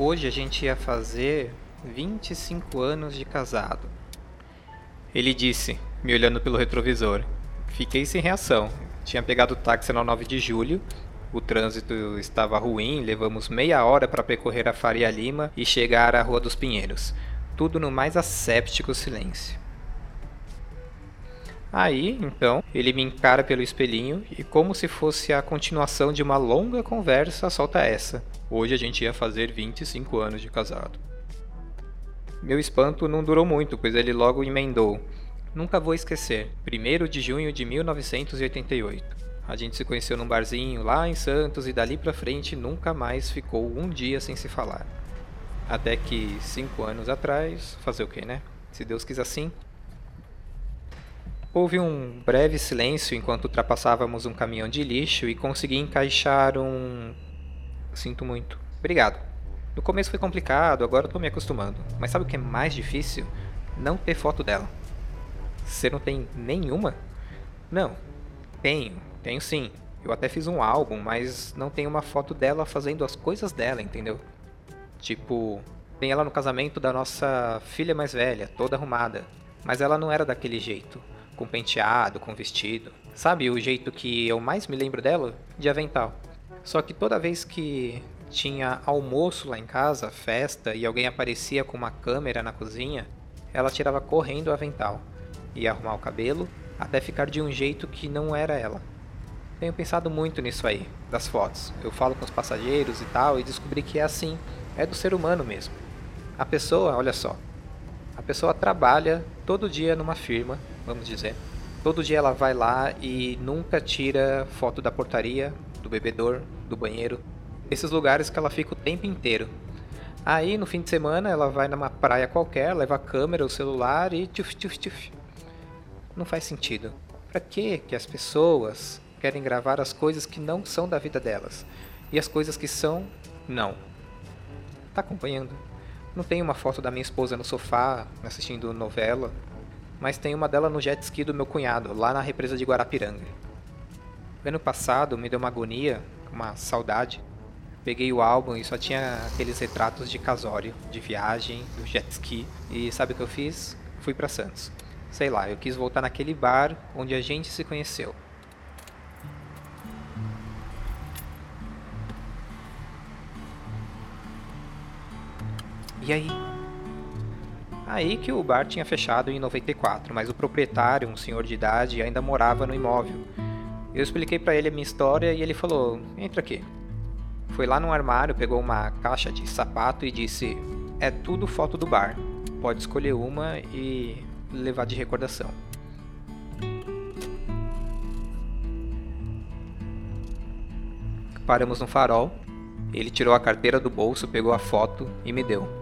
Hoje a gente ia fazer 25 anos de casado. Ele disse, me olhando pelo retrovisor. Fiquei sem reação. Tinha pegado o táxi no 9 de julho. O trânsito estava ruim, levamos meia hora para percorrer a Faria Lima e chegar à Rua dos Pinheiros. Tudo no mais asséptico silêncio. Aí, então, ele me encara pelo espelhinho e, como se fosse a continuação de uma longa conversa, solta essa. Hoje a gente ia fazer 25 anos de casado. Meu espanto não durou muito, pois ele logo emendou. Nunca vou esquecer. 1 de junho de 1988. A gente se conheceu num barzinho lá em Santos e dali pra frente nunca mais ficou um dia sem se falar. Até que, cinco anos atrás, fazer o que, né? Se Deus quis assim, Houve um breve silêncio enquanto ultrapassávamos um caminhão de lixo e consegui encaixar um. Sinto muito. Obrigado. No começo foi complicado, agora estou me acostumando. Mas sabe o que é mais difícil? Não ter foto dela. Você não tem nenhuma? Não. Tenho, tenho sim. Eu até fiz um álbum, mas não tem uma foto dela fazendo as coisas dela, entendeu? Tipo, tem ela no casamento da nossa filha mais velha, toda arrumada. Mas ela não era daquele jeito com penteado, com vestido. Sabe o jeito que eu mais me lembro dela? De avental. Só que toda vez que tinha almoço lá em casa, festa, e alguém aparecia com uma câmera na cozinha, ela tirava correndo o avental. Ia arrumar o cabelo, até ficar de um jeito que não era ela. Tenho pensado muito nisso aí, das fotos. Eu falo com os passageiros e tal, e descobri que é assim, é do ser humano mesmo. A pessoa, olha só, a pessoa trabalha todo dia numa firma, vamos dizer. Todo dia ela vai lá e nunca tira foto da portaria, do bebedor, do banheiro, esses lugares que ela fica o tempo inteiro. Aí no fim de semana ela vai numa praia qualquer, leva a câmera, o celular e tchuf tchuf tchuf. Não faz sentido. Para que que as pessoas querem gravar as coisas que não são da vida delas e as coisas que são não? Tá acompanhando? Não tem uma foto da minha esposa no sofá assistindo novela, mas tem uma dela no jet ski do meu cunhado, lá na represa de Guarapiranga. Ano passado me deu uma agonia, uma saudade. Peguei o álbum e só tinha aqueles retratos de casório, de viagem, do jet ski. E sabe o que eu fiz? Fui para Santos. Sei lá, eu quis voltar naquele bar onde a gente se conheceu. E aí? Aí que o bar tinha fechado em 94, mas o proprietário, um senhor de idade, ainda morava no imóvel. Eu expliquei para ele a minha história e ele falou: "Entra aqui". Foi lá no armário, pegou uma caixa de sapato e disse: "É tudo foto do bar. Pode escolher uma e levar de recordação". Paramos no farol. Ele tirou a carteira do bolso, pegou a foto e me deu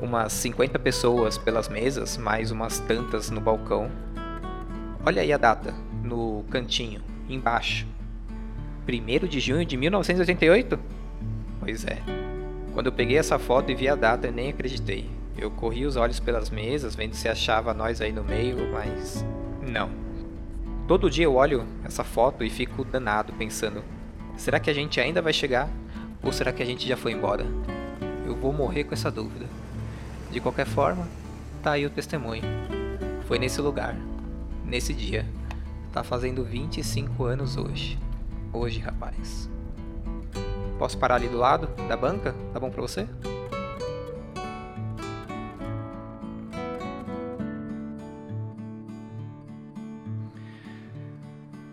umas 50 pessoas pelas mesas, mais umas tantas no balcão. Olha aí a data, no cantinho, embaixo. 1 de junho de 1988? Pois é. Quando eu peguei essa foto e vi a data, eu nem acreditei. Eu corri os olhos pelas mesas, vendo se achava nós aí no meio, mas. Não. Todo dia eu olho essa foto e fico danado, pensando: será que a gente ainda vai chegar? Ou será que a gente já foi embora? Eu vou morrer com essa dúvida. De qualquer forma, tá aí o testemunho. Foi nesse lugar, nesse dia. Tá fazendo 25 anos hoje. Hoje, rapaz. Posso parar ali do lado da banca? Tá bom pra você?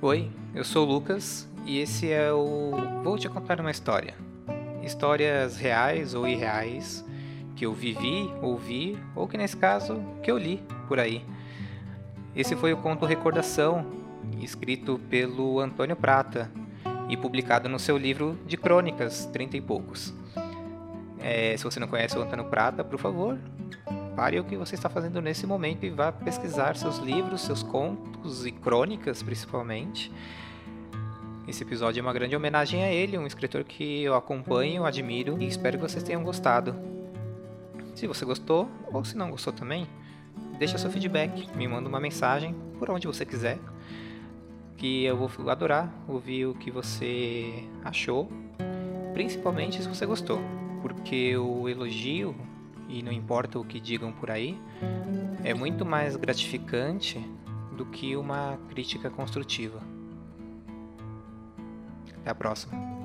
Oi, eu sou o Lucas e esse é o Vou te contar uma história. Histórias reais ou irreais que eu vivi, ouvi, ou que nesse caso que eu li por aí. Esse foi o conto Recordação, escrito pelo Antônio Prata e publicado no seu livro de crônicas, trinta e poucos. É, se você não conhece o Antônio Prata, por favor, pare o que você está fazendo nesse momento e vá pesquisar seus livros, seus contos e crônicas, principalmente. Esse episódio é uma grande homenagem a ele, um escritor que eu acompanho, admiro e espero que vocês tenham gostado. Se você gostou, ou se não gostou também, deixa seu feedback, me manda uma mensagem por onde você quiser, que eu vou adorar ouvir o que você achou, principalmente se você gostou. porque o elogio, e não importa o que digam por aí, é muito mais gratificante do que uma crítica construtiva. Até a próxima.